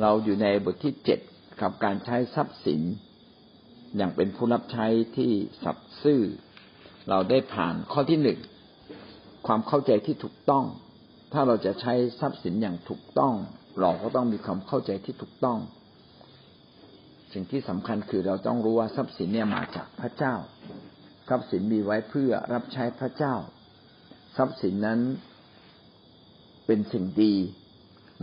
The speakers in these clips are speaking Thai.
เราอยู่ในบทที่เจ็ดกับการใช้ทรัพย์สิน อย่างเป็นผู้รับใช้ที่สัตย์ซื่อ เราได้ผ่านข้อที่หนึ่งความเข้าใจที่ถูกต้อง ถ้าเราจะใช้ทรัพย์สินอย่างถูกต้อง เราก็ต้องมีความเข้าใจที่ถูกต้อง สิ่งที่สำคัญคือเราต้องรู้ว่าทรัพย์สินเนี่ยมาจากพระเจ้า ทรัพย์สินมีไว้เพื่อรับใช้พระเจ้า ทรัพย์สินนั้นเป็นสิ่งดี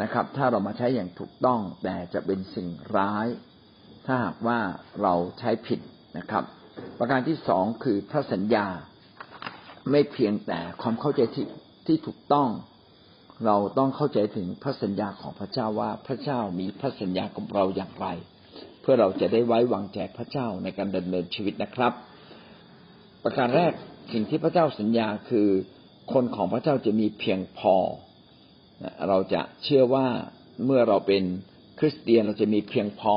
นะครับ ถ้าเรามาใช้อย่างถูกต้องแต่จะเป็นสิ่งร้าย ถ้าหากว่าเราใช้ผิดนะครับ ประการที่สองคือพระสัญญาไม่เพียงแต่ความเข้าใจที่ที่ถูกต้อง เราต้องเข้าใจถึงพระสัญญาของพระเจ้าว่าพระเจ้ามีพระสัญญากับเราอย่างไร เพื่อเราจะได้ไว้วางใจพระเจ้าในการดำเนินชีวิตนะครับ ประการแรกสิ่งที่พระเจ้าสัญญาคือ คนของพระเจ้าจะมีเพียงพอ เราจะเชื่อว่าเมื่อเราเป็นคริสเตียนเราจะมีเพียงพอ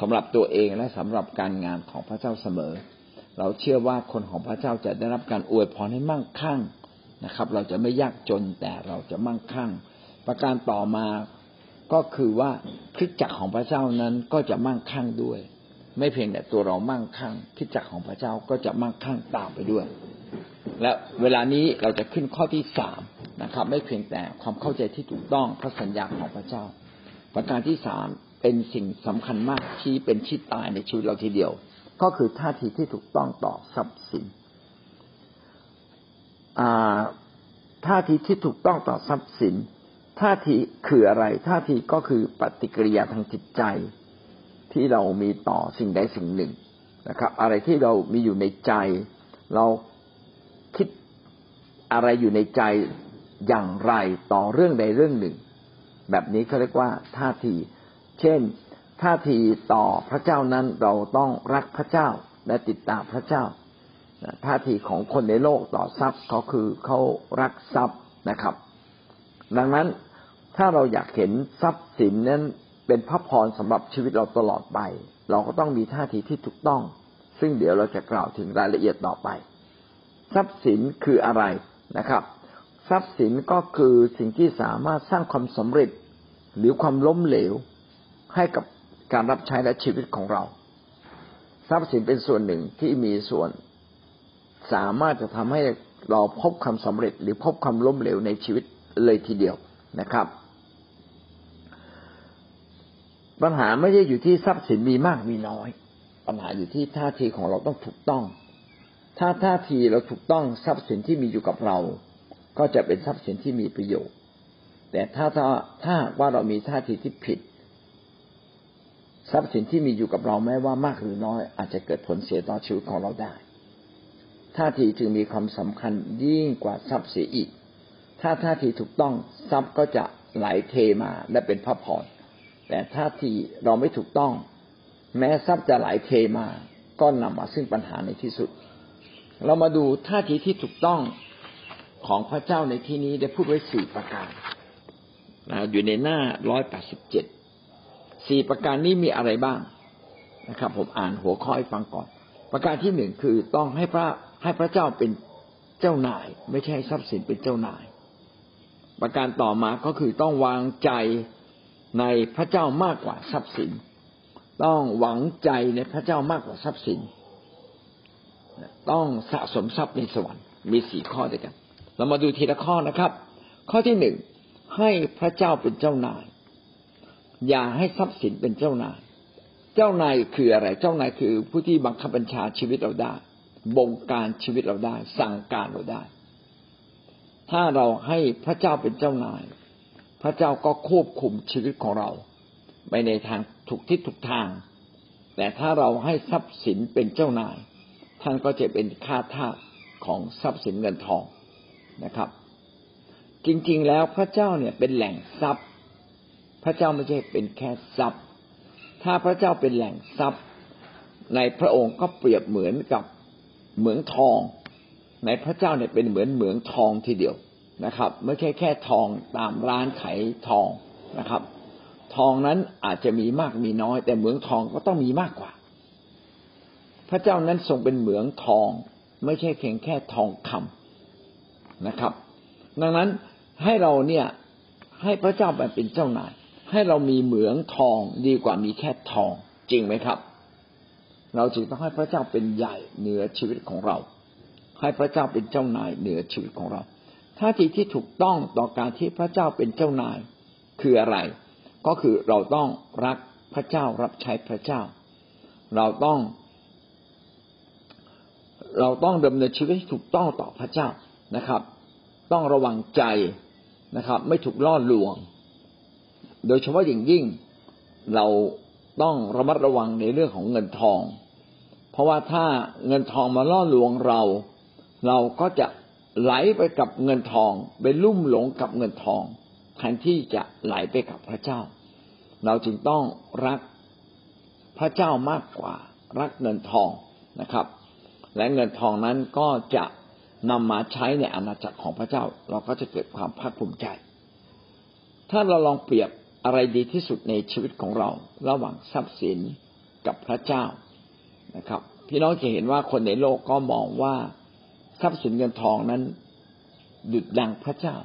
สำหรับตัวเองและสำหรับการงานของพระเจ้าเสมอ เราเชื่อว่าคนของพระเจ้าจะได้รับการอวยพรให้มั่งคั่งนะครับ เราจะไม่ยากจนแต่เราจะมั่งคั่ง ประการต่อมาก็คือว่าคริสจักรของพระเจ้านั้นก็จะมั่งคั่งด้วย ไม่เพียงแต่ตัวเรามั่งคั่งคริสจักรของพระเจ้าก็จะมั่งคั่งตามไปด้วย และเวลานี้เราจะขึ้นข้อที่สาม นะครับ ไม่เพียงแต่ความเข้าใจที่ถูกต้องพระสัญญาของพระเจ้า ประการที่สามเป็นสิ่งสำคัญมากที่เป็นชีตตายในชีวิตเราทีเดียว ก็คือท่าทีที่ถูกต้องต่อทรัพย์สินท่าทีที่ถูกต้องต่อทรัพย์สิน ท่าทีคืออะไร ท่าทีก็คือปฏิกิริยาทางจิตใจที่เรามีต่อสิ่งใดสิ่งหนึ่งนะครับ อะไรที่เรามีอยู่ในใจ เราคิดอะไรอยู่ในใจ อย่างไรต่อเรื่องใดเรื่องหนึ่ง แบบนี้เขาเรียกว่าท่าที เช่น ท่าทีต่อพระเจ้านั้นเราต้องรักพระเจ้าและติดตามพระเจ้าท่าทีของคนในโลกต่อทรัพย์เขาคือเขารักทรัพย์นะครับ ดังนั้นถ้าเราอยากเห็นทรัพย์สินนั้นเป็นพระพรสำหรับชีวิตเราตลอดไป เราก็ต้องมีท่าทีที่ถูกต้อง ซึ่งเดี๋ยวเราจะกล่าวถึงรายละเอียดต่อไป ทรัพย์สินคืออะไรนะครับ ทรัพย์สินก็คือสิ่งที่สามารถสร้างความสำเร็จ หรือความล้มเหลวให้กับการรับใช้และชีวิตของเรา ทรัพย์สินเป็นส่วนหนึ่งที่มีส่วน สามารถจะทำให้เราพบความสำเร็จ หรือพบความล้มเหลวในชีวิตเลยทีเดียวนะครับ ปัญหาไม่ใช่อยู่ที่ทรัพย์สินมีมากมีน้อย ปัญหาอยู่ที่ท่าทีของเราต้องถูกต้อง ถ้าท่าทีเราถูกต้องทรัพย์สินที่มีอยู่กับเรา ก็จะเป็นทรัพย์สินที่มีประโยชน์ แต่ถ้าถ้าถ้าว่าเรามีท่าทีที่ผิด ทรัพย์สินที่มีอยู่กับเราแม้ว่ามากหรือน้อย อาจจะเกิดผลเสียต่อชีวิตของเราได้ท่าทีจึงมีความสำคัญยิ่งกว่าทรัพย์เสียอีก ถ้าท่าทีถูกต้องทรัพย์ก็จะไหลเทมาและเป็นพระพร แต่ท่าทีเราไม่ถูกต้อง แม้ทรัพย์จะไหลเทมา ก็นำมาซึ่งปัญหาในที่สุด เรามาดูท่าทีที่ถูกต้อง ของพระเจ้าในที่นี้ได้พูดไว้สี่ประการนะอยู่ในหน้าร้อยแปดสิบเจ็ดสี่ประการนี้มีอะไรบ้างนะครับ ผมอ่านหัวข้อให้ฟังก่อน ประการที่หนึ่งคือต้องให้พระให้พระเจ้าเป็นเจ้านาย ไม่ใช่ทรัพย์สินเป็นเจ้านาย ประการต่อมาก็คือต้องวางใจในพระเจ้ามากกว่าทรัพย์สิน ต้องหวังใจในพระเจ้ามากกว่าทรัพย์สิน ต้องสะสมทรัพย์ในสวรรค์มีสี่ข้อด้วยกัน เรามาดูทีละข้อนะครับ ข้อที่หนึ่งให้พระเจ้าเป็นเจ้านาย อย่าให้ทรัพย์สินเป็นเจ้านาย เจ้านายคืออะไร เจ้านายคือผู้ที่บังคับบัญชาชีวิตเราได้ บงการชีวิตเราได้ สั่งการเราได้ ถ้าเราให้พระเจ้าเป็นเจ้านาย พระเจ้าก็ควบคุมชีวิตของเรา ไปในทางถูกทิศถูกทาง แต่ถ้าเราให้ทรัพย์สินเป็นเจ้านาย ท่านก็จะเป็นค่าทาสของทรัพย์สินเงินทอง นะครับ จริง ๆ แล้วพระเจ้าเนี่ยเป็นแหล่งทรัพย์ พระเจ้าไม่ใช่เป็นแค่ทรัพย์ ถ้าพระเจ้าเป็นแหล่งทรัพย์ ในพระองค์ก็เปรียบเหมือนกับเหมืองทอง ในพระเจ้าเนี่ยเป็นเหมือนเหมืองทองทีเดียวนะครับ ไม่ใช่แค่ทองตามร้านขายทองนะครับ ทองนั้นอาจจะมีมากมีน้อย แต่เหมืองทองก็ต้องมีมากกว่า พระเจ้านั้นทรงเป็นเหมืองทอง ไม่ใช่เพียงแค่ทองคำ นะครับ ดังนั้นให้เราเนี่ยให้พระเจ้าไปเป็นเจ้านาย ให้เรามีเหมืองทองดีกว่ามีแค่ทอง จริงไหมครับ เราจึงต้องให้พระเจ้าเป็นใหญ่เหนือชีวิตของเรา ให้พระเจ้าเป็นเจ้านายเหนือชีวิตของเราท่าทีที่ถูกต้องต่อการที่พระเจ้าเป็นเจ้านายคืออะไร ก็คือเราต้องรักพระเจ้ารับใช้พระเจ้า เราต้อง เราต้องดำเนินชีวิตที่ถูกต้องต่อพระเจ้า นะครับ ต้องระวังใจนะครับ ไม่ถูกล่อลวง โดยเฉพาะอย่างยิ่งเราต้องระมัดระวังในเรื่องของเงินทอง เพราะว่าถ้าเงินทองมาล่อลวงเรา เราก็จะไหลไปกับเงินทองไปลุ่มหลงกับเงินทองแทนที่จะไหลไปกับพระเจ้า เราจึงต้องรักพระเจ้ามากกว่า รักเงินทองนะครับ และเงินทองนั้นก็จะ นำมาใช้ในอาณาจักรของพระเจ้า เราก็จะเกิดความภาคภูมิใจ ถ้าเราลองเปรียบอะไรดีที่สุดในชีวิตของเรา ระหว่างทรัพย์สินกับพระเจ้านะครับ พี่น้องจะเห็นว่าคนในโลกก็มองว่าทรัพย์สินเงินทองนั้นดุดดังพระเจ้า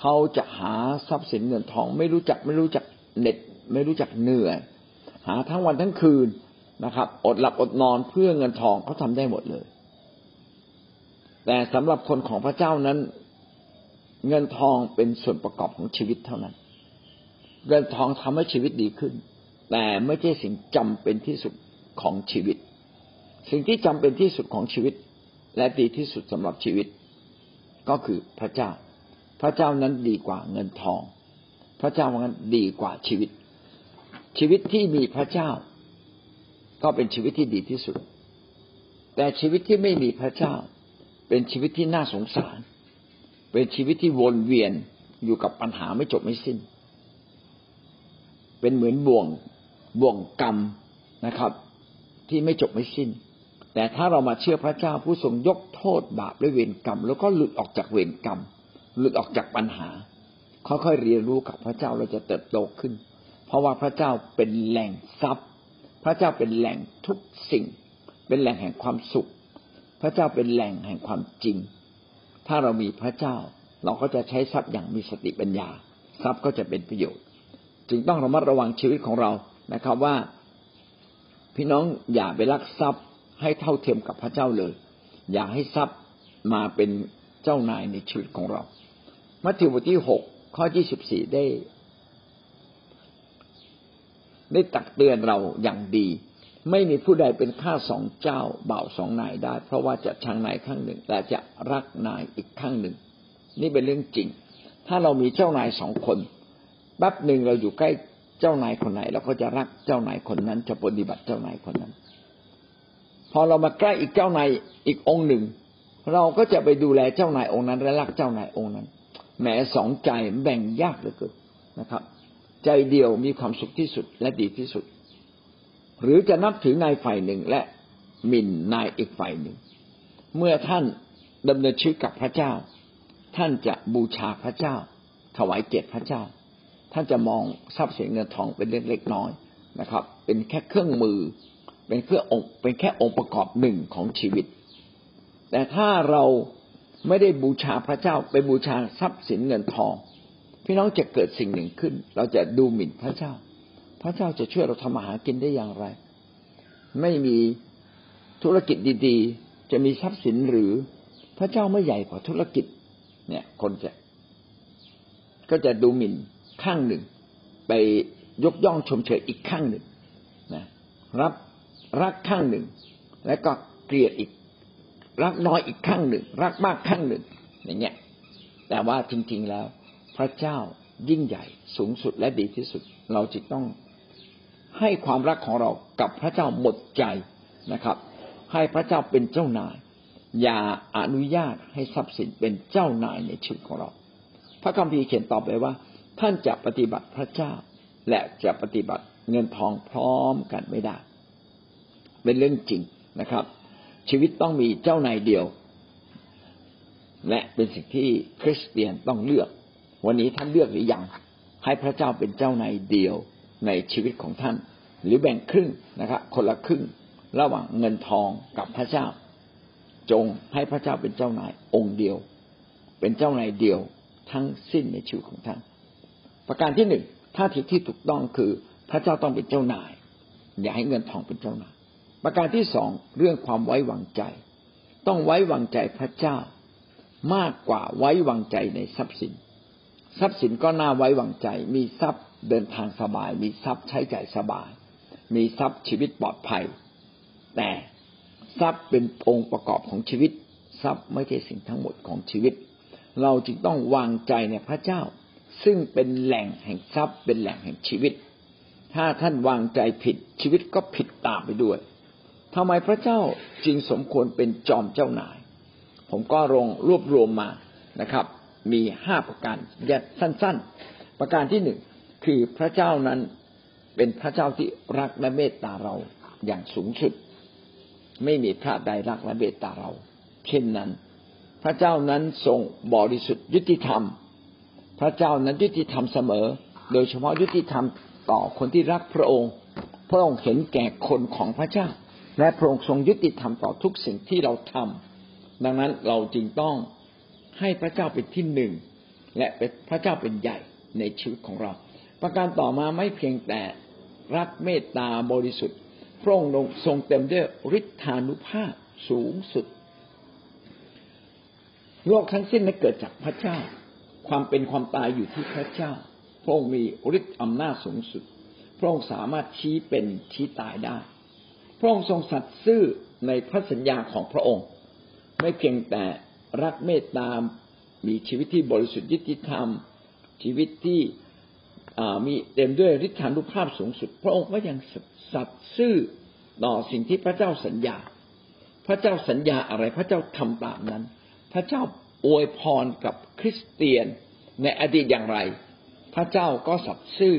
เขาจะหาทรัพย์สินเงินทอง ไม่รู้จักไม่รู้จักเหน็ด ไม่รู้จักเหนื่อย หาทั้งวันทั้งคืนนะครับ อดหลับอดนอนเพื่อเงินทองเขาทาได้หมดเลย แต่สำหรับคนของพระเจ้านั้น เงินทองเป็นส่วนประกอบของชีวิตเท่านั้น เงินทองทำให้ชีวิตดีขึ้น แต่ไม่ใช่สิ่งจำเป็นที่สุดของชีวิต สิ่งที่จำเป็นที่สุดของชีวิต และดีที่สุดสำหรับชีวิต ก็คือพระเจ้า พระเจ้านั้นดีกว่าเงินทอง พระเจ้านั้นดีกว่าชีวิต ชีวิตที่มีพระเจ้า ก็เป็นชีวิตที่ดีที่สุด แต่ชีวิตที่ไม่มีพระเจ้า เป็นชีวิตที่น่าสงสาร เป็นชีวิตที่วนเวียนอยู่กับปัญหาไม่จบไม่สิ้น เป็นเหมือนบ่วงบ่วงกรรมนะครับ ที่ไม่จบไม่สิ้น แต่ถ้าเรามาเชื่อพระเจ้าผู้ทรงยกโทษบาปและเวรกรรม แล้วก็หลุดออกจากเวรกรรม หลุดออกจากปัญหาค่อยๆเรียนรู้กับพระเจ้าเราจะเติบโตขึ้น เพราะว่าพระเจ้าเป็นแหล่งทรัพย์ พระเจ้าเป็นแหล่งทุกสิ่ง เป็นแหล่งแห่งความสุข พระเจ้าเป็นแหล่งแห่งความจริง ถ้าเรามีพระเจ้า เราก็จะใช้ทรัพย์อย่างมีสติปัญญา ทรัพย์ก็จะเป็นประโยชน์ จึงต้องระมัดระวังชีวิตของเรานะครับว่า พี่น้องอย่าไปลักทรัพย์ให้เท่าเทียมกับพระเจ้าเลย อย่าให้ทรัพย์มาเป็นเจ้านายในชีวิตของเรา มัทธิวบทที่หกข้อยี่สิบสี่ได้ ได้ตักเตือนเราอย่างดี ไม่มีผู้ใดเป็นข้าสองเจ้าบ่าวสองนายได้ เพราะว่าจะชังนายข้างหนึ่ง แต่จะรักนายอีกข้างหนึ่ง นี่เป็นเรื่องจริง ถ้าเรามีเจ้านายสองคนแป๊บหนึ่งเราอยู่ใกล้เจ้านายคนไหน เราก็จะรักเจ้านายคนนั้น จะปฏิบัติเจ้านายคนนั้น พอเรามาใกล้อีกเจ้านายอีกองหนึ่ง เราก็จะไปดูแลเจ้านายองค์นั้น และรักเจ้านายองค์นั้นแหมสองใจแบ่งยากเหลือเกินนะครับ ใจเดียวมีความสุขที่สุดและดีที่สุด หรือจะนับถือนายฝ่ายหนึ่งและหมิ่นนายอีกฝ่ายหนึ่ง เมื่อท่านดำเนินชีวิตกับพระเจ้า ท่านจะบูชาพระเจ้า ถวายเกียรติพระเจ้า ท่านจะมองทรัพย์สินเงินทองเป็นเรื่องเล็กน้อยนะครับ เป็นแค่เครื่องมือ เป็นเครื่ององค์เป็นแค่องค์ประกอบหนึ่งของชีวิต แต่ถ้าเราไม่ได้บูชาพระเจ้าไปบูชาทรัพย์สินเงินทอง พี่น้องจะเกิดสิ่งหนึ่งขึ้น เราจะดูหมิ่นพระเจ้า พระเจ้าจะช่วยเราทำมาหากินได้อย่างไร ไม่มีธุรกิจดีๆ จะมีทรัพย์สินหรือ พระเจ้าไม่ใหญ่กว่าธุรกิจ เนี่ย คนจะ ก็จะดูหมิ่นข้างหนึ่ง ไปยกย่องชมเชยอีกข้างหนึ่งนะรับรักข้างหนึ่ง แล้วก็เกลียดอีก รักน้อยอีกข้างหนึ่ง รักมากข้างหนึ่ง อย่างเงี้ยแต่ว่าจริง ๆแล้ว พระเจ้ายิ่งใหญ่สูงสุดและดีที่สุด เราจึงต้อง ให้ความรักของเรากับพระเจ้าหมดใจนะครับ ให้พระเจ้าเป็นเจ้านาย อย่าอนุญาตให้ทรัพย์สินเป็นเจ้านายในชีวิตของเรา พระคัมภีร์เขียนตอบไปว่า ท่านจะปฏิบัติพระเจ้า และจะปฏิบัติเงินทองพร้อมกันไม่ได้ เป็นเรื่องจริงนะครับ ชีวิตต้องมีเจ้านายเดียว และเป็นสิ่งที่คริสเตียนต้องเลือก วันนี้ท่านเลือกหรือยังให้พระเจ้าเป็นเจ้านายเดียว ในชีวิตของท่าน หรือแบ่งครึ่งนะครับคนละครึ่งระหว่างเงินทองกับพระเจ้า จงให้พระเจ้าเป็นเจ้านายองค์เดียว เป็นเจ้านายเดียวทั้งสิ้นในชีวิตของท่าน ประการที่หนึ่งท่าทีที่ถูกต้องคือพระเจ้าต้องเป็นเจ้านาย อย่าให้เงินทองเป็นเจ้านาย ประการที่สองเรื่องความไว้วางใจ ต้องไว้วางใจพระเจ้ามากกว่าไว้วางใจในทรัพย์สิน ทรัพย์สินก็น่าไว้วางใจ มีทรัพย์ เดินทางสบาย มีทรัพย์ใช้จ่ายสบาย มีทรัพย์ชีวิตปลอดภัย แต่ทรัพย์เป็นองค์ประกอบของชีวิต ทรัพย์ไม่ใช่สิ่งทั้งหมดของชีวิต เราจึงต้องวางใจในพระเจ้า ซึ่งเป็นแหล่งแห่งทรัพย์ เป็นแหล่งแห่งชีวิต ถ้าท่านวางใจผิดชีวิตก็ผิดตามไปด้วยทำไมพระเจ้าจึงสมควรเป็นจอมเจ้านาย ผมก็ลงรวบรวมมานะครับ มีห้าประการยัดสั้น ๆ ประการที่หนึ่ง คือพระเจ้านั้นเป็นพระเจ้าที่รักและเมตตาเราอย่างสูงสุด ไม่มีพระใดรักและเมตตาเรา เช่นนั้น พระเจ้านั้นทรงบริสุทธิ์ยุติธรรม พระเจ้านั้นยุติธรรมเสมอ โดยเฉพาะยุติธรรมต่อคนที่รักพระองค์ พระองค์เห็นแก่คนของพระเจ้า และพระองค์ทรงยุติธรรมต่อทุกสิ่งที่เราทำดังนั้นเราจึงต้องให้พระเจ้าเป็นที่หนึ่งและเป็นพระเจ้าเป็นใหญ่ในชีวิตของเรา ประการต่อมาไม่เพียงแต่รักเมตตาบริสุทธิ์พระองค์ทรงเต็มด้วยฤทธานุภาพสูงสุด โลกทั้งสิ้นนั้นเกิดจากพระเจ้า ความเป็นความตายอยู่ที่พระเจ้า พระองค์มีฤทธิ์อำนาจสูงสุด พระองค์สามารถชี้เป็นชี้ตายได้ พระองค์ทรงสัตย์ซื่อในพระสัญญาของพระองค์ ไม่เพียงแต่รักเมตตา มีชีวิตที่บริสุทธิ์ยุติธรรม ชีวิตที่ มีเต็มด้วยฤทธานุภาพสูงสุด พระองค์ก็ยังสัตย์ซื่อต่อสิ่งที่พระเจ้าสัญญา พระเจ้าสัญญาอะไรพระเจ้าทำตามนั้น พระเจ้าอวยพรกับคริสเตียนในอดีตอย่างไร พระเจ้าก็สัตย์ซื่อ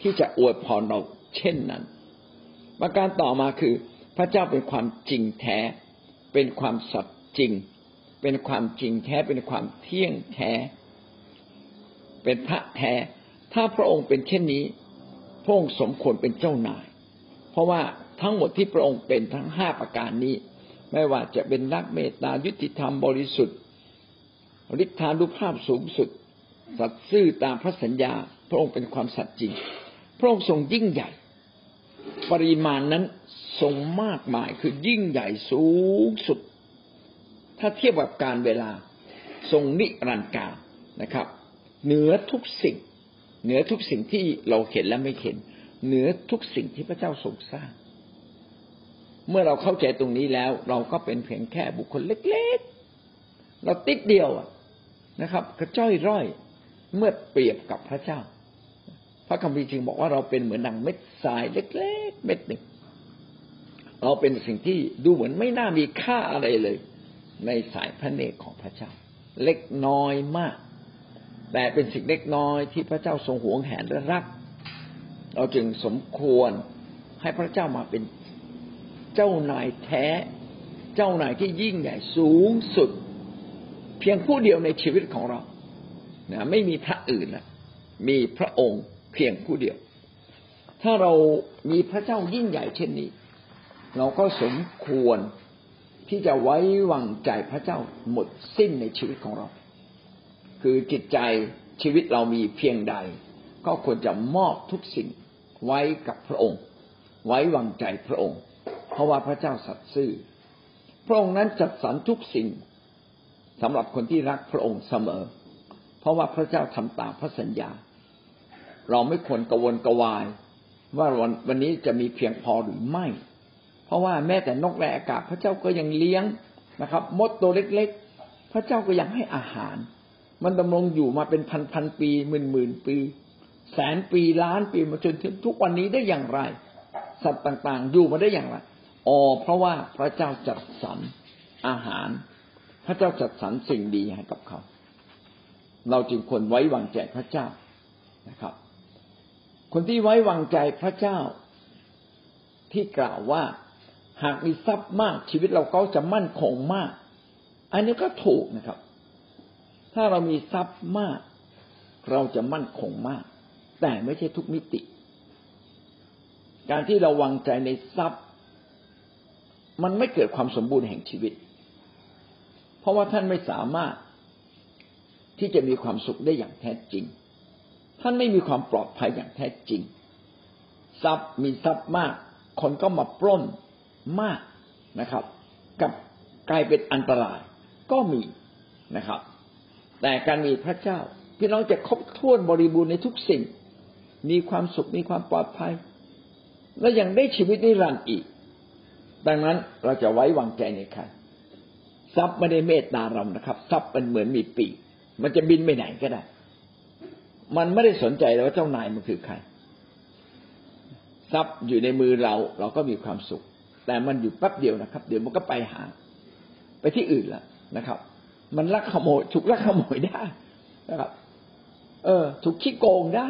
ที่จะอวยพรเราเช่นนั้น ประการต่อมาคือพระเจ้าเป็นความจริงแท้ เป็นความสัตย์จริง เป็นความจริงแท้ เป็นความเที่ยงแท้ เป็นพระแท้ ถ้าพระองค์เป็นเช่นนี้ พระองค์สมควรเป็นเจ้านาย เพราะว่าทั้งหมดที่พระองค์เป็นทั้งห้าประการนี้ ไม่ว่าจะเป็นรักเมตตายุติธรรมบริสุทธิ์ฤทธานุภาพสูงสุด สัตย์ซื่อตามพระสัญญา พระองค์เป็นความสัตย์จริง พระองค์ทรงยิ่งใหญ่ ปริมาณนั้นทรงมากมายคือยิ่งใหญ่สูงสุด ถ้าเทียบกับการเวลาทรงนิรันดร์การนะครับ เหนือทุกสิ่ง เหนือทุกสิ่งที่เราเห็นและไม่เห็น เหนือทุกสิ่งที่พระเจ้าทรงสร้าง เมื่อเราเข้าใจตรงนี้แล้ว เราก็เป็นเพียงแค่บุคคลเล็กๆ เราติดเดียวนะครับกระจ้อยร่อยเมื่อเปรียบกับพระเจ้า พระคัมภีร์จึงบอกว่าเราเป็นเหมือนดังเม็ดทรายเล็ก ๆ เม็ดหนึ่งเราเป็นสิ่งที่ดูเหมือนไม่น่ามีค่าอะไรเลย ในสายพระเนตรของพระเจ้า เล็กน้อยมาก แต่เป็นสิ่งเล็กน้อยที่พระเจ้าทรงหวงแหนและรัก เราจึงสมควรให้พระเจ้ามาเป็นเจ้านายแท้ เจ้านายที่ยิ่งใหญ่สูงสุด เพียงผู้เดียวในชีวิตของเรานะไม่มีพระอื่นนะมีพระองค์เพียงผู้เดียว ถ้าเรามีพระเจ้ายิ่งใหญ่เช่นนี้ เราก็สมควรที่จะไว้วางใจพระเจ้าหมดสิ้นในชีวิตของเรา คือจิตใจชีวิตเรามีเพียงใด ก็ควรจะมอบทุกสิ่งไว้กับพระองค์ ไว้วางใจพระองค์ เพราะว่าพระเจ้าสัตย์ซื่อ พระองค์นั้นจัดสรรทุกสิ่งสำหรับคนที่รักพระองค์เสมอ เพราะว่าพระเจ้าทำตามพระสัญญา เราไม่ควรกวนกวาย ว่าวันวันนี้จะมีเพียงพอหรือไม่ เพราะว่าแม้แต่นกแรอากาศ พระเจ้าก็ยังเลี้ยงนะครับ มดตัวเล็ก ๆ พระเจ้าก็ยังให้อาหาร มันดำรงอยู่มาเป็นพันพันปีหมื่นหมื่นปี แสนปีล้านปีมาจนถึงทุกวันนี้ได้อย่างไร สัตว์ต่างๆ อยู่มาได้อย่างไรอ๋อเพราะว่าพระเจ้าจัดสรรอาหาร พระเจ้าจัดสรรสิ่งดีให้กับเขา เราจึงควรไว้วางใจพระเจ้านะครับ คนที่ไว้วางใจพระเจ้า ที่กล่าวว่าหากมีทรัพย์มากชีวิตเราก็จะมั่นคงมาก อันนี้ก็ถูกนะครับ ถ้าเรามีทรัพย์มาก เราจะมั่นคงมาก แต่ไม่ใช่ทุกมิติ การที่เราวางใจในทรัพย์ มันไม่เกิดความสมบูรณ์แห่งชีวิต เพราะว่าท่านไม่สามารถที่จะมีความสุขได้อย่างแท้จริง ท่านไม่มีความปลอดภัยอย่างแท้จริง ทรัพย์มีทรัพย์มาก คนก็มาปล้นมากนะครับ กับกลายเป็นอันตรายก็มีนะครับ แต่การมีพระเจ้า พี่น้องจะครบถ้วนบริบูรณ์ในทุกสิ่ง มีความสุขมีความปลอดภัย และยังได้ชีวิตนิรันดร์อีก ดังนั้นเราจะไว้วางใจในใครทรัพย์ไม่ได้เมตตาเรานะครับ ทรัพย์มันเหมือนมีปีกมันจะบินไปไหนก็ได้ มันไม่ได้สนใจเลยว่าเจ้านายมันคือใครทรัพย์อยู่ในมือเราเราก็มีความสุข แต่มันอยู่แป๊บเดียวนะครับ เดี๋ยวมันก็ไปหา ไปที่อื่นแล้วนะครับ มันลักขโมย ถูกลักขโมยได้นะครับ เออ ถูกขี้โกงได้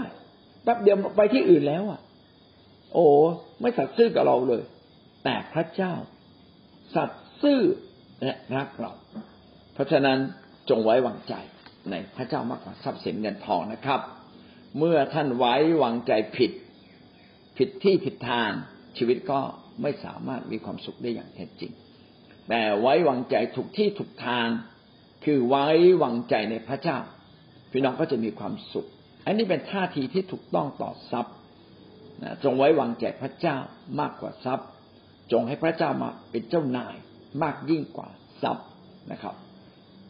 แป๊บเดียวไปที่อื่นแล้วอะ โอ้ไม่สัตย์ซื่อกับเราเลย แต่พระเจ้า สัตย์ซื่อและรักเรา เพราะฉะนั้นจงไว้วางใจในพระเจ้ามากกว่าทรัพย์สินเงินทองนะครับ เมื่อท่านไว้วางใจผิด ผิดที่ผิดทางชีวิตก็ไม่สามารถมีความสุขได้อย่างแท้จริง แต่ไว้วางใจถูกที่ถูกทาง คือไว้วางใจในพระเจ้า พี่น้องก็จะมีความสุข อันนี้เป็นท่าทีที่ถูกต้องต่อทรัพย์จงไว้วางใจพระเจ้ามากกว่าทรัพย์ จงให้พระเจ้ามาเป็นเจ้านายมากยิ่งกว่าทรัพย์นะครับ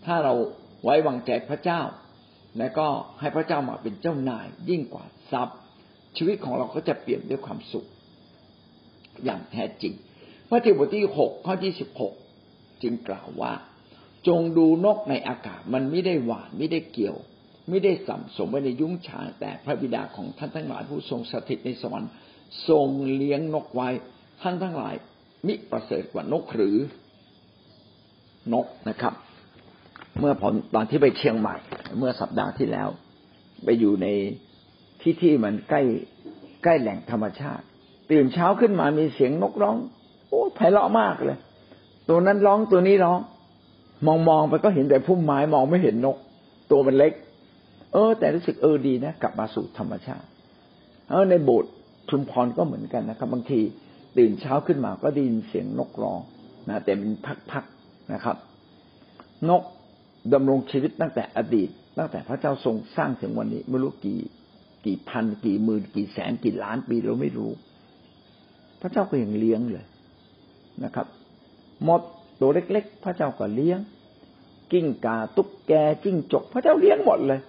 ถ้าเราไว้วางใจพระเจ้า และก็ให้พระเจ้ามาเป็นเจ้านายยิ่งกว่าทรัพย์ ชีวิตของเราก็จะเปลี่ยนด้วยความสุข อย่างแท้จริงพระธรรมบทที่หกข้อที่สิบหกจึงกล่าวว่า จงดูนกในอากาศมันไม่ได้หวานไม่ได้เกี่ยว ไม่ได้สัมสมไว้ในยุ้งฉางแต่พระบิดาของท่านทั้งหลายผู้ทรงสถิตในสวรรค์ทรงเลี้ยงนกไว้ ท่านทั้งหลายมิประเสริฐกว่านกหรือนกนะครับ เมื่อผมตอนที่ไปเชียงใหม่ เมื่อสัปดาห์ที่แล้ว ไปอยู่ในที่ที่มันใกล้ใกล้แหล่งธรรมชาติ ตื่นเช้าขึ้นมามีเสียงนกร้อง โอ้ไพเราะมากเลย ตัวนั้นร้องตัวนี้ร้อง มองมองไปก็เห็นแต่พุ่มไม้มองไม่เห็นนก ตัวมันเล็ก เออ แต่รู้สึกเออดีนะกลับมาสู่ธรรมชาติเออในโบสถ์ชุมพรก็เหมือนกันนะครับ บางทีตื่นเช้าขึ้นมาก็ได้ยินเสียงนกร้องนะแต่เป็นพักๆนะครับ นกดำรงชีวิตตั้งแต่อดีต ตั้งแต่พระเจ้าทรงสร้างถึงวันนี้ไม่รู้กี่กี่พัน กี่หมื่นกี่แสนกี่ล้านปีเราไม่รู้ พระเจ้าก็ยังเลี้ยงเลยนะครับมดตัวเล็ก ๆ พระเจ้าก็เลี้ยง กิ้งกาตุ๊กแกจิ้งจก พระเจ้าเลี้ยงหมดเลย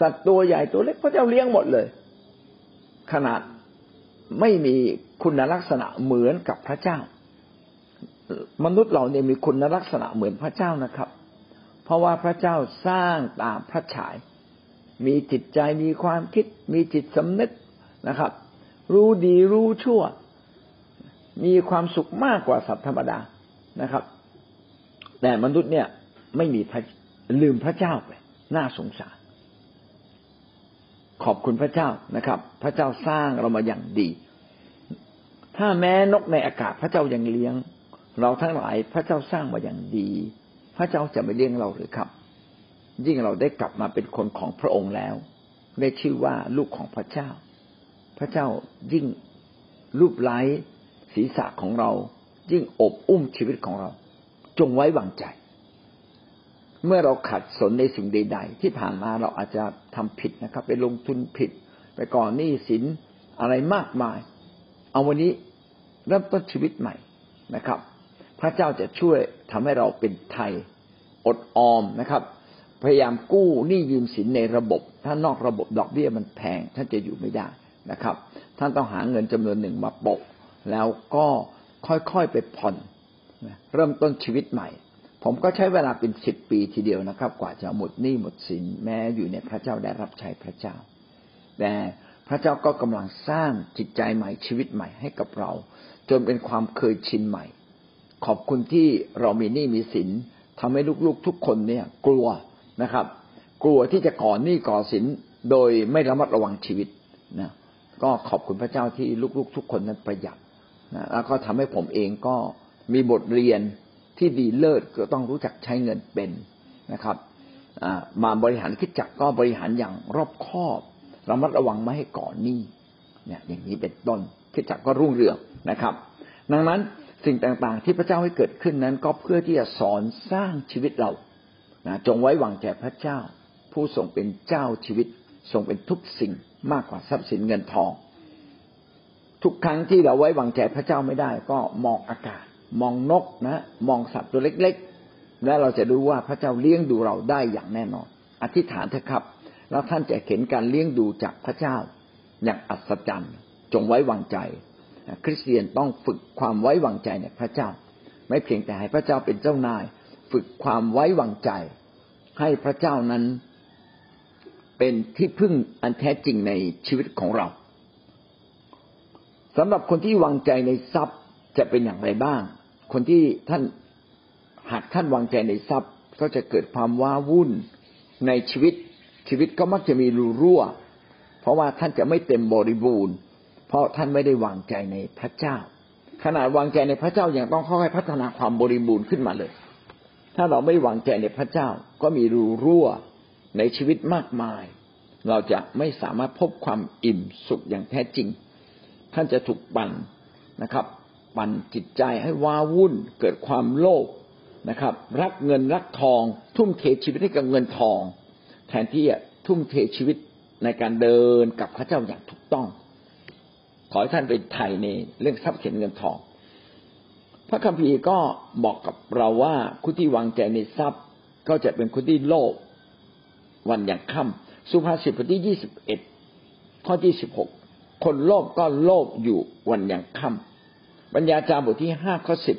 สัตว์ตัวใหญ่ตัวเล็กพระเจ้าเลี้ยงหมดเลย ขนาดไม่มีคุณลักษณะเหมือนกับพระเจ้า มนุษย์เราเนี่ยมีคุณลักษณะเหมือนพระเจ้านะครับ เพราะว่าพระเจ้าสร้างตามพระฉาย มีจิตใจมีความคิด มีจิตสำนึกนะครับ รู้ดีรู้ชั่ว มีความสุขมากกว่าสัตว์ธรรมดานะครับ แต่มนุษย์เนี่ย ไม่มีพระลืมพระเจ้าไป น่าสงสาร ขอบคุณพระเจ้านะครับ พระเจ้าสร้างเรามาอย่างดี ถ้าแม้นกในอากาศพระเจ้ายังเลี้ยง เราทั้งหลายพระเจ้าสร้างมาอย่างดี พระเจ้าจะไม่เลี้ยงเราหรือครับ ยิ่งเราได้กลับมาเป็นคนของพระองค์แล้ว ได้ชื่อว่าลูกของพระเจ้า พระเจ้ายิ่งรูปไล้ศีรษะของเรายิ่งอบอุ้มชีวิตของเรา จงไว้วางใจ เมื่อเราขัดสนในสิ่งใด ๆ ที่ผ่านมาเราอาจจะทำผิดนะครับ ไปลงทุนผิด ไปก่อนหนี้สินอะไรมากมาย เอาวันนี้เริ่มต้นชีวิตใหม่นะครับ พระเจ้าจะช่วยทำให้เราเป็นไทย อดออมนะครับ พยายามกู้หนี้ยืมสินในระบบ ถ้านอกระบบดอกเบี้ยมันแพงท่านจะอยู่ไม่ได้นะครับ ท่านต้องหาเงินจำนวนหนึ่งมาปกแล้วก็ค่อยๆไปผ่อนเริ่มต้นชีวิตใหม่ ผมก็ใช้เวลาเป็นสิบปีทีเดียวนะครับ กว่าจะหมดหนี้หมดสินแม้อยู่ในพระเจ้าได้รับใช้พระเจ้า แต่พระเจ้าก็กำลังสร้างจิตใจใหม่ชีวิตใหม่ให้กับเรา จนเป็นความเคยชินใหม่ ขอบคุณที่เรามีหนี้มีสินทำให้ลูกๆทุกคนเนี่ย กลัวนะครับ กลัวที่จะก่อหนี้ก่อสินโดยไม่ระมัดระวังชีวิตนะก็ขอบคุณพระเจ้าที่ลูกๆ ทุกคนนั้นประหยัดนะแล้วก็ทำให้ผมเองก็มีบทเรียน ที่ดีเลิศก็ต้องรู้จักใช้เงินเป็นนะครับมาบริหารคิดจักก็บริหารอย่างรอบคอบระมัดระวังไม่ให้ก่อนหนี้เนี่ยอย่างนี้เป็นต้นคิดจักก็รุ่งเรืองนะครับ ดังนั้นสิ่งต่างๆ ที่พระเจ้าให้เกิดขึ้นนั้นก็เพื่อที่จะสอนสร้างชีวิตเรานะจงไว้วางใจพระเจ้า ผู้ทรงเป็นเจ้าชีวิตทรงเป็นทุกสิ่งมากกว่าทรัพย์สินเงินทอง ทุกครั้งที่เราไว้วางใจพระเจ้าไม่ได้ก็มองอากาศ มองนกนะ มองสัตว์ตัวเล็ก ๆ และเราจะรู้ว่าพระเจ้าเลี้ยงดูเราได้อย่างแน่นอน อธิษฐานเถอะครับ แล้วท่านจะเห็นการเลี้ยงดูจากพระเจ้า อย่างอัศจรรย์ จงไว้วางใจ คริสเตียนต้องฝึกความไว้วางใจในพระเจ้า ไม่เพียงแต่ให้พระเจ้าเป็นเจ้านาย ฝึกความไว้วางใจ ให้พระเจ้านั้นเป็นที่พึ่งอันแท้จริงในชีวิตของเราสำหรับคนที่วางใจในทรัพย์จะเป็นอย่างไรบ้าง คนที่ท่านหากท่านวางใจในทรัพย์ ก็จะเกิดความว้าวุ่นในชีวิต ชีวิตก็มักจะมีรูรั่ว เพราะว่าท่านจะไม่เต็มบริบูรณ์ เพราะท่านไม่ได้วางใจในพระเจ้า ขนาดวางใจในพระเจ้ายัางต้องค่อยๆพัฒนาความบริบูรณ์ขึ้นมาเลย ถ้าเราไม่วางใจในพระเจ้าก็มีรูรั่วในชีวิตมากมาย เราจะไม่สามารถพบความอิ่มสุขอย่างแท้จริง ท่านจะถูกปั่นนะครับ ปั่นจิตใจให้ว้าวุ่น เกิดความโลภนะครับ รักเงินรักทอง ทุ่มเทชีวิตให้กับเงินทอง แทนที่จะทุ่มเทชีวิตในการเดินกับพระเจ้าอย่างถูกต้อง ขอให้ท่านเป็นไทยในเรื่องทรัพย์สินเงินทอง พระคัมภีร์ก็บอกกับเราว่าคนที่วางใจในทรัพย์ ก็จะเป็นคนที่โลภวันอย่างค่ำสุภาษิตบทที่ยี่สิบเอ็ดข้อที่สิบหกคนโลภก็โลภอยู่วันอย่างค่ำ ปัญญาจารย์บทที่ห้าข้อสิบ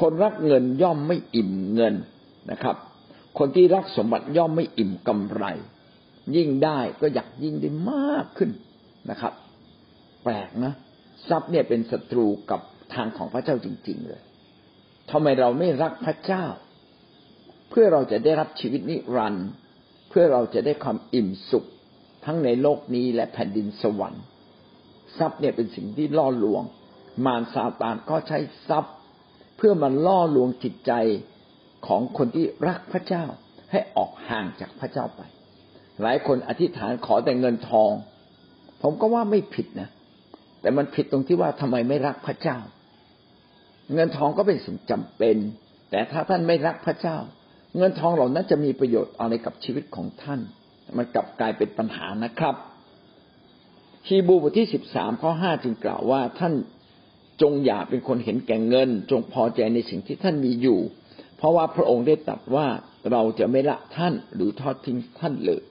คนรักเงินย่อมไม่อิ่มเงินนะครับ คนที่รักสมบัติย่อมไม่อิ่มกำไร ยิ่งได้ก็อยากยิ่งได้มากขึ้นนะครับ แปลกนะทรัพย์เนี่ยเป็นศัตรูกับทางของพระเจ้าจริง ๆ เลยทำไมเราไม่รักพระเจ้า เพื่อเราจะได้รับชีวิตนิรันดร์เพื่อเราจะได้ความอิ่มสุข ทั้งในโลกนี้และแผ่นดินสวรรค์ ทรัพย์เนี่ยเป็นสิ่งที่ล่อลวง มารซาตานก็ใช้ทรัพย์ เพื่อมันล่อลวงจิตใจของคนที่รักพระเจ้าให้ออกห่างจากพระเจ้าไป หลายคนอธิษฐานขอแต่เงินทอง ผมก็ว่าไม่ผิดนะ แต่มันผิดตรงที่ว่าทำไมไม่รักพระเจ้า เงินทองก็เป็นสิ่งจำเป็น แต่ถ้าท่านไม่รักพระเจ้า เงินทองเหล่านั้นจะมีประโยชน์อะไรกับชีวิตของท่าน มันกลับกลายเป็นปัญหานะครับฮีบูบทที่สิบสามข้อห้าจึงกล่าวว่าท่าน จงอย่าเป็นคนเห็นแก่เงิน จงพอใจในสิ่งที่ท่านมีอยู่ เพราะว่าพระองค์ได้ตรัสว่าเราจะไม่ละท่านหรือทอดทิ้งท่านเลย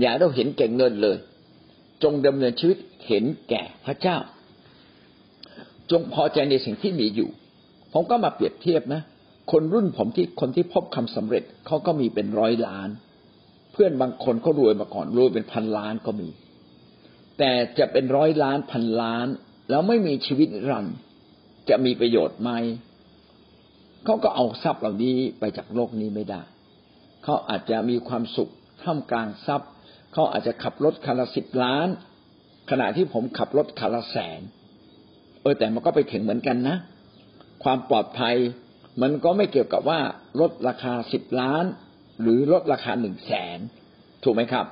อย่าเราเห็นแก่เงินเลย จงดำเนินชีวิตเห็นแก่พระเจ้า จงพอใจในสิ่งที่มีอยู่ ผมก็มาเปรียบเทียบนะ คนรุ่นผมที่คนที่พบคำสำเร็จเขาก็มีเป็นร้อยล้าน เพื่อนบางคนเขารวยมาก่อนรวยเป็นพันล้านก็มี แต่จะเป็นร้อยล้านพันล้าน แล้วไม่มีชีวิตรันจะมีประโยชน์ไหมเขาก็เอาทรัพย์เหล่านี้ไปจากโลกนี้ไม่ได้ เขาอาจจะมีความสุขท่ามกลางทรัพย์ เขาอาจจะขับรถคันละสิบล้าน ขณะที่ผมขับรถคันละแสน เออแต่มันก็ไปถึงเหมือนกันนะ ความปลอดภัยมันก็ไม่เกี่ยวกับว่าลดราคาสิบล้าน หรือลดราคาหนึ่งแสนถูกไหมครับ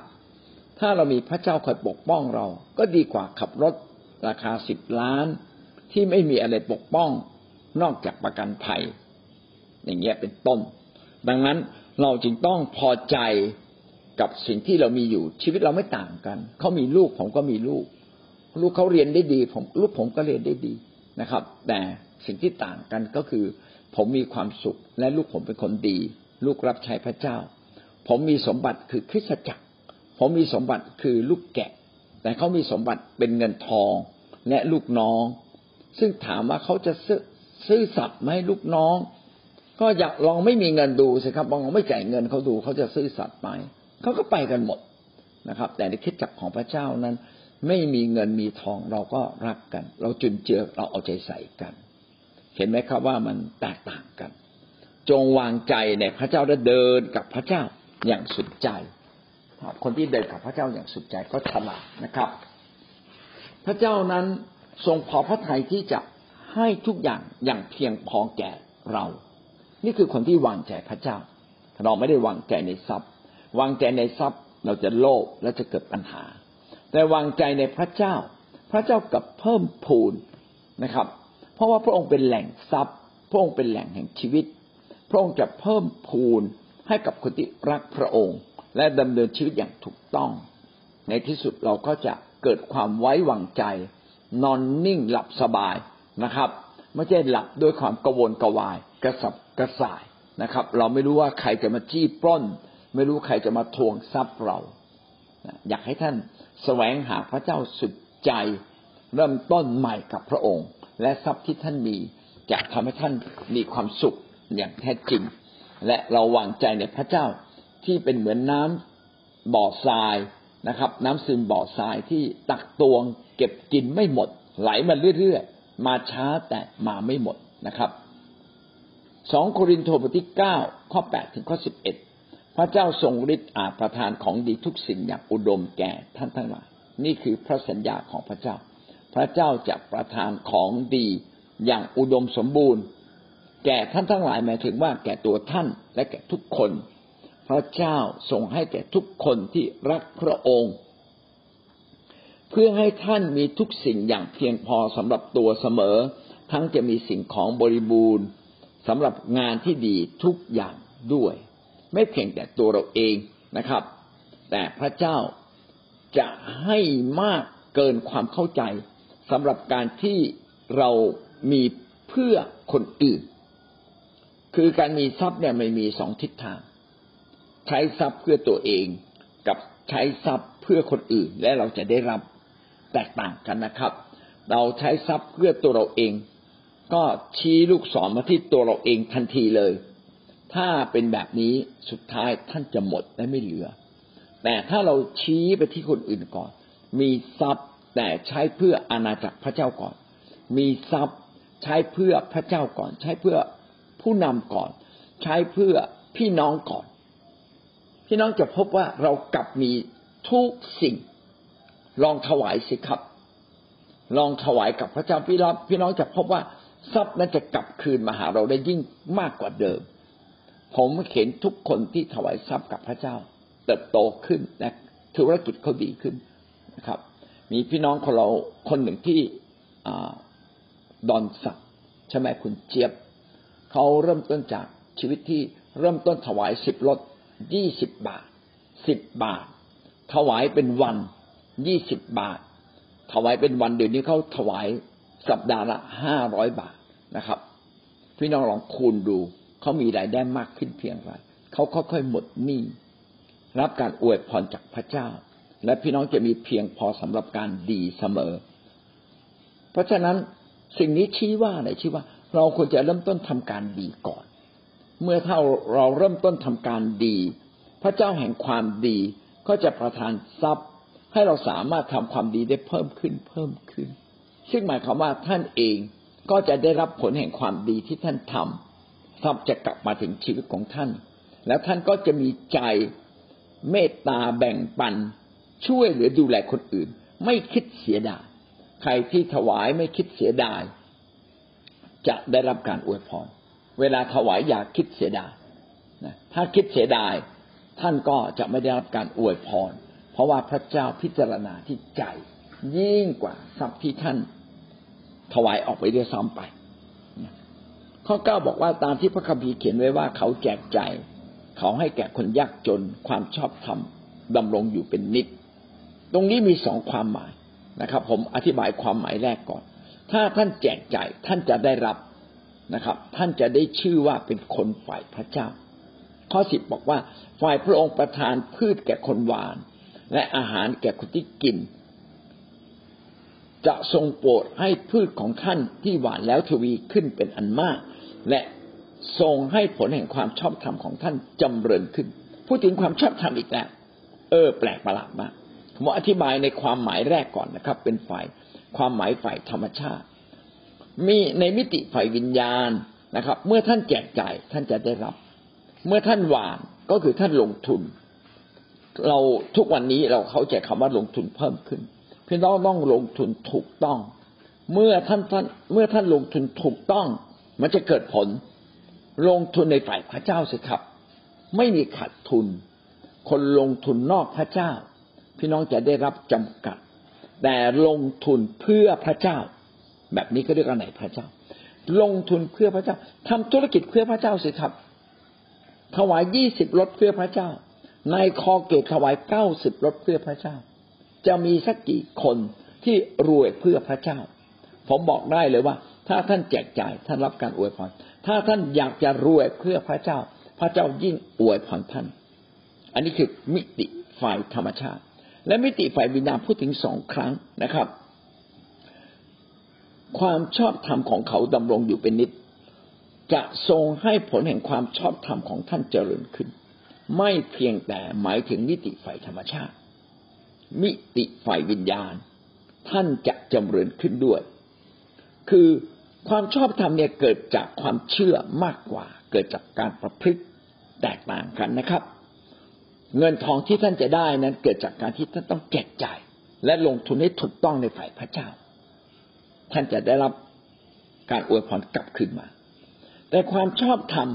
ถ้าเรามีพระเจ้าคอยปกป้องเรา ก็ดีกว่าขับรถ ราคาสิบล้านที่ไม่มีอะไรปกป้องนอกจากประกันภัย อย่างเงี้ยเป็นต้น ดังนั้นเราจึงต้องพอใจกับสิ่งที่เรามีอยู่ชีวิตเราไม่ต่างกันเขามีลูกผมก็มีลูก ลูกเขาเรียนได้ดี ผมลูกผมก็เรียนได้ดีนะครับ แต่สิ่งที่ต่างกันก็คือ ผมมีความสุข และลูกผมเป็นคนดี ลูกรับใช้พระเจ้า ผมมีสมบัติคือคริสตจักร ผมมีสมบัติคือลูกแกะ แต่เขามีสมบัติเป็นเงินทอง และลูกน้อง ซึ่งถามว่าเขาจะซื้อสัตว์ไหมลูกน้อง ก็อยากลองไม่มีเงินดูสิครับลองไม่จ่ายเงินเขาดูเขาจะซื้อสัตว์ไหมเขาก็ไปกันหมดนะครับ แต่ในคิดจักของพระเจ้านั้น ไม่มีเงินมีทองเราก็รักกัน เราจุนเจือเราเอาใจใส่กัน เห็นไหมครับว่ามันแตกต่างกัน จงวางใจในพระเจ้าและเดินกับพระเจ้าอย่างสุดใจคนที่เดินกับพระเจ้าอย่างสุดใจก็ฉลาดนะครับ พระเจ้านั้นทรงพอพระทัยที่จะให้ทุกอย่างอย่างเพียงพอแก่เรา นี่คือคนที่วางใจพระเจ้า เราไม่ได้วางใจในทรัพย์ วางใจในทรัพย์เราจะโลภและจะเกิดปัญหา แต่วางใจในพระเจ้า พระเจ้ากับเพิ่มพูนนะครับ เพราะว่าพระองค์เป็นแหล่งทรัพย์ พระองค์เป็นแหล่งแห่งชีวิต พระองค์จะเพิ่มพูนให้กับคนที่รักพระองค์ และดำเนินชีวิตอย่างถูกต้อง ในที่สุดเราก็จะ เกิดความไว้วางใจ นอนนิ่งหลับสบายนะครับ ไม่ใช่หลับด้วยความกระวนกระวาย กระสับกระส่ายนะครับ เราไม่รู้ว่าใครจะมาจี้ปล้น ไม่รู้ใครจะมาทวงทรัพย์เรา อยากให้ท่านแสวงหาพระเจ้าสุดใจ เริ่มต้นใหม่กับพระองค์ และทรัพย์ที่ท่านมีจะทำให้ท่านมีความสุขอย่างแท้จริง และเราวางใจในพระเจ้าที่เป็นเหมือนน้ำบ่อทราย นะครับ น้ำซึมบ่อทรายที่ตักตวง เก็บกินไม่หมด ไหลมาเรื่อยๆ มาช้าแต่มาไม่หมดนะครับสองโครินธ์บทที่เก้าข้อแปดถึงข้อสิบเอ็ดพระเจ้าทรงฤทธิ์อาจประทานของดีทุกสิ่งอย่างอุดมแก่ท่านทั้งหลายนี่คือพระสัญญาของพระเจ้า พระเจ้าจะประทานของดีอย่างอุดมสมบูรณ์ แก่ท่านทั้งหลายหมายถึงว่าแก่ตัวท่านและแก่ทุกคน พระเจ้าทรงให้แก่ทุกคนที่รักพระองค์ เพื่อให้ท่านมีทุกสิ่งอย่างเพียงพอสำหรับตัวเสมอ ทั้งจะมีสิ่งของบริบูรณ์สำหรับงานที่ดีทุกอย่างด้วย ไม่เพียงแต่ตัวเราเองนะครับ แต่พระเจ้าจะให้มากเกินความเข้าใจสำหรับการที่เรามีเพื่อคนอื่น คือการมีทรัพย์เนี่ยไม่มีสองทิศทาง ใช้ทรัพย์เพื่อตัวเองกับใช้ทรัพย์เพื่อคนอื่นและเราจะได้รับแตกต่างกันนะครับ เราใช้ทรัพย์เพื่อตัวเราเอง ก็ชี้ลูกศรมาที่ตัวเราเองทันทีเลย ถ้าเป็นแบบนี้สุดท้ายท่านจะหมดและไม่เหลือ แต่ถ้าเราชี้ไปที่คนอื่นก่อน มีทรัพย์แต่ใช้เพื่ออาณาจักรพระเจ้าก่อน มีทรัพย์ใช้เพื่อพระเจ้าก่อน ใช้เพื่อผู้นำก่อน ใช้เพื่อพี่น้องก่อน พี่น้องจะพบว่าเรากลับมีทุกสิ่ง ลองถวายสิครับ ลองถวายกับพระเจ้าพี่น้องพี่น้องจะพบว่าทรัพย์นั้นจะกลับคืนมาหาเราได้ยิ่งมากกว่าเดิม ผมเห็นทุกคนที่ถวายทรัพย์กับพระเจ้า เติบโตขึ้นและธุรกิจเขาดีขึ้นนะครับ มีพี่น้องของเราคนหนึ่งที่ดอนสักใช่ไหมคุณเจี๊ยบเขาเริ่มต้นจากชีวิตที่เริ่มต้นถวายสิบรถ ยี่สิบบาทสิบบาท ถวายเป็นวันยี่สิบบาท ถวายเป็นวันเดี๋ยวนี้เขาถวายสัปดาห์ละห้าร้อยบาทนะครับ พี่น้องลองคูณดูเขามีรายได้มากขึ้นเพียงไรเขาค่อยๆหมดหนี้รับการอวยพรจากพระเจ้า และพี่น้องจะมีเพียงพอสำหรับการดีเสมอ เพราะฉะนั้นสิ่งนี้ชี้ว่าอะไรชี้ว่า เราควรจะเริ่มต้นทำการดีก่อน เมื่อถ้าเราเริ่มต้นทำการดี พระเจ้าแห่งความดีก็จะประทานทรัพย์ ให้เราสามารถทำความดีได้เพิ่มขึ้นเพิ่มขึ้น ซึ่งหมายความว่าท่านเองก็จะได้รับผลแห่งความดีที่ท่านทำทรัพย์จะกลับมาถึงชีวิตของท่าน แล้วท่านก็จะมีใจเมตตาแบ่งปัน ช่วยเหลือดูแลคนอื่น ไม่คิดเสียดายใครที่ถวายไม่คิดเสียดาย จะได้รับการอวยพร เวลาถวายอย่าคิดเสียดายถ้าคิดเสียดาย ท่านก็จะไม่ได้รับการอวยพร เพราะว่าพระเจ้าพิจารณาที่ใจ ยิ่งกว่าทรัพย์ที่ท่านถวายออกไปด้วยซ้ำไป ข้อเก้าบอกว่าตามที่พระคัมภีร์เขียนไว้ว่าเขาแจกใจ เขาให้แก่คนยากจนความชอบธรรมดำรงอยู่เป็นนิด ตรงนี้มีสองความหมายนะครับ ผมอธิบายความหมายแรกก่อน ถ้าท่านแจกใจท่านจะได้รับ นะครับ ท่านจะได้ชื่อว่าเป็นคนฝ่ายพระเจ้า ข้อสิบบอกว่า ฝ่ายพระองค์ประทานพืชแก่คนหวาน และอาหารแก่คนที่กิน จะทรงโปรดให้พืชของท่านที่หวานแล้วทวีขึ้นเป็นอันมาก และทรงให้ผลแห่งความชอบธรรมของท่านจำเริญขึ้น พูดถึงความชอบธรรมอีกแล้วเออ แปลกประหลาดมากผมอธิบายในความหมายแรกก่อนนะครับ เป็นฝ่ายความหมายฝ่ายธรรมชาติ มีในมิติฝ่ายวิญญาณนะครับ เมื่อท่านแจกจ่ายท่านจะได้รับ เมื่อท่านหวานก็คือท่านลงทุน เราทุกวันนี้เราเข้าใจคำว่าลงทุนเพิ่มขึ้นพี่น้องต้องลงทุนถูกต้อง เมื่อท่านท่านเมื่อท่านลงทุนถูกต้อง มันจะเกิดผล ลงทุนในฝ่ายพระเจ้าสิครับ ไม่มีขาดทุน คนลงทุนนอกพระเจ้า พี่น้องจะได้รับจำกัด แต่ลงทุนเพื่อพระเจ้า แบบนี้ก็เรียกว่าไหนพระเจ้า ลงทุนเพื่อพระเจ้าทำธุรกิจเพื่อพระเจ้าสิครับ ถวายยี่สิบรถเพื่อพระเจ้า นายคอเกตถวายเก้าสิบรถเพื่อพระเจ้า จะมีสักกี่คนที่รวยเพื่อพระเจ้า ผมบอกได้เลยว่า ถ้าท่านแจกจ่ายท่านรับการอวยพรถ้าท่านอยากจะรวยเพื่อพระเจ้า พระเจ้ายิ่งอวยพรท่าน อันนี้คือมิติฝ่ายธรรมชาติ และมิติฝ่ายวิญญาณพูดถึงสองครั้งนะครับ ความชอบธรรมของเขาดำรงอยู่เป็นนิจจะทรงให้ผลแห่งความชอบธรรมของท่านเจริญขึ้น ไม่เพียงแต่หมายถึงมิติฝ่ายธรรมชาติ มิติฝ่ายวิญญาณ ท่านจะจำเริญขึ้นด้วย คือความชอบธรรมเนี่ยเกิดจากความเชื่อมากกว่า เกิดจากการประพฤติแตกต่างกันนะครับ เงินทองที่ท่านจะได้นั้นเกิดจากการที่ท่านต้องแจกจ่ายและลงทุนให้ถูกต้องในฝ่ายพระเจ้า ท่านจะได้รับการอวยพรกลับคืนมา แต่ความชอบธรรม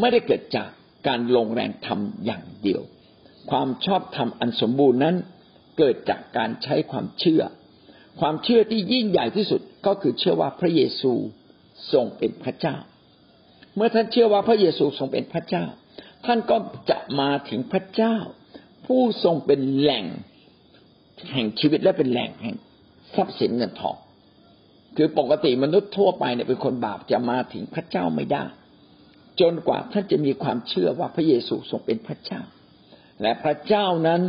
ไม่ได้เกิดจากการลงแรงทำอย่างเดียว ความชอบธรรมอันสมบูรณ์นั้นเกิดจากการใช้ความเชื่อ ความเชื่อที่ยิ่งใหญ่ที่สุดก็คือเชื่อว่าพระเยซูทรงเป็นพระเจ้า เมื่อท่านเชื่อว่าพระเยซูทรงเป็นพระเจ้า ท่านก็จะมาถึงพระเจ้า ผู้ทรงเป็นแหล่งแห่งชีวิตและเป็นแหล่งแห่งทรัพย์สินเงินทอง คือปกติมนุษย์ทั่วไปเนี่ยเป็นคนบาปจะมาถึงพระเจ้าไม่ได้ จนกว่าท่านจะมีความเชื่อว่าพระเยซูทรงเป็นพระเจ้า และพระเจ้านั้น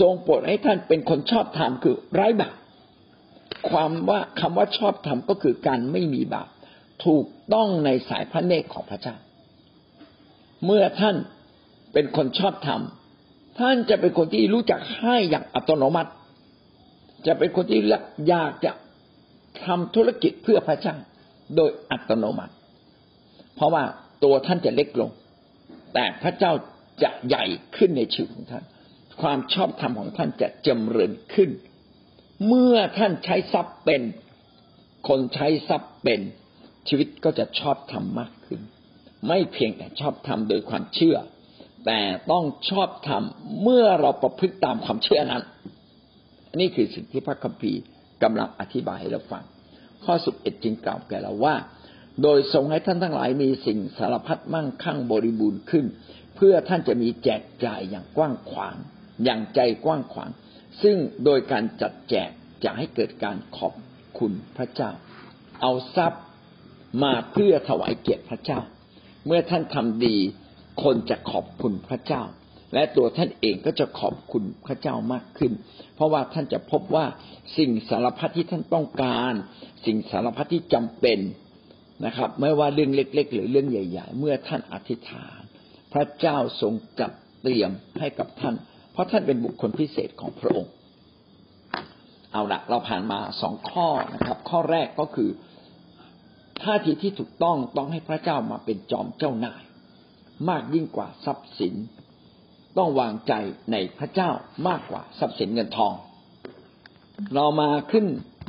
ทรงโปรดให้ท่านเป็นคนชอบธรรมคือไร้บาปความว่าคำว่าชอบธรรมก็คือการไม่มีบาปถูกต้องในสายพระเนตรของพระเจ้า เมื่อท่านเป็นคนชอบธรรมท่านจะเป็นคนที่รู้จักให้อย่างอัตโนมัติ จะเป็นคนที่อยากจะ ทำธุรกิจเพื่อพระเจ้าโดยอัตโนมัติ เพราะว่าตัวท่านจะเล็กลง แต่พระเจ้าจะใหญ่ขึ้นในชีวิตของท่าน ความชอบธรรมของท่านจะจำเริญขึ้น เมื่อท่านใช้ทรัพย์เป็น คนใช้ทรัพย์เป็น ชีวิตก็จะชอบธรรมมากขึ้น ไม่เพียงแต่ชอบธรรมโดยความเชื่อ แต่ต้องชอบธรรมเมื่อเราประพฤติตามความเชื่อนั้น นี่คือสิ่งที่พระคัมภีร์ กำลังอธิบายให้เราฟัง ข้อสุดเอ็ดจึงกล่าวแก่เราว่า โดยทรงให้ท่านทั้งหลายมีสิ่งสารพัดมั่งคั่งบริบูรณ์ขึ้น เพื่อท่านจะมีแจกจ่ายอย่างกว้างขวาง อย่างใจกว้างขวาง ซึ่งโดยการจัดแจกจะให้เกิดการขอบคุณพระเจ้า เอาทรัพย์มาเพื่อถวายเกียรติพระเจ้า เมื่อท่านทำดี คนจะขอบคุณพระเจ้า และตัวท่านเองก็จะขอบคุณพระเจ้ามากขึ้น เพราะว่าท่านจะพบว่าสิ่งสารพัดที่ท่านต้องการ สิ่งสารพัดที่จำเป็นนะครับ ไม่ว่าเรื่องเล็ก ๆ หรือเรื่องใหญ่ ๆ เมื่อท่านอธิษฐาน พระเจ้าทรงจัดเตรียมให้กับท่าน เพราะท่านเป็นบุคคลพิเศษของพระองค์ เอาละเราผ่านมาสองข้อนะครับ ข้อแรกก็คือท่าทีที่ถูกต้องต้องให้พระเจ้ามาเป็นจอมเจ้านาย มากยิ่งกว่าทรัพย์สิน ต้องวางใจในพระเจ้ามากกว่าทรัพย์สินเงินทอง เรามาขึ้น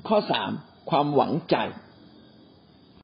ข้อสามความหวังใจ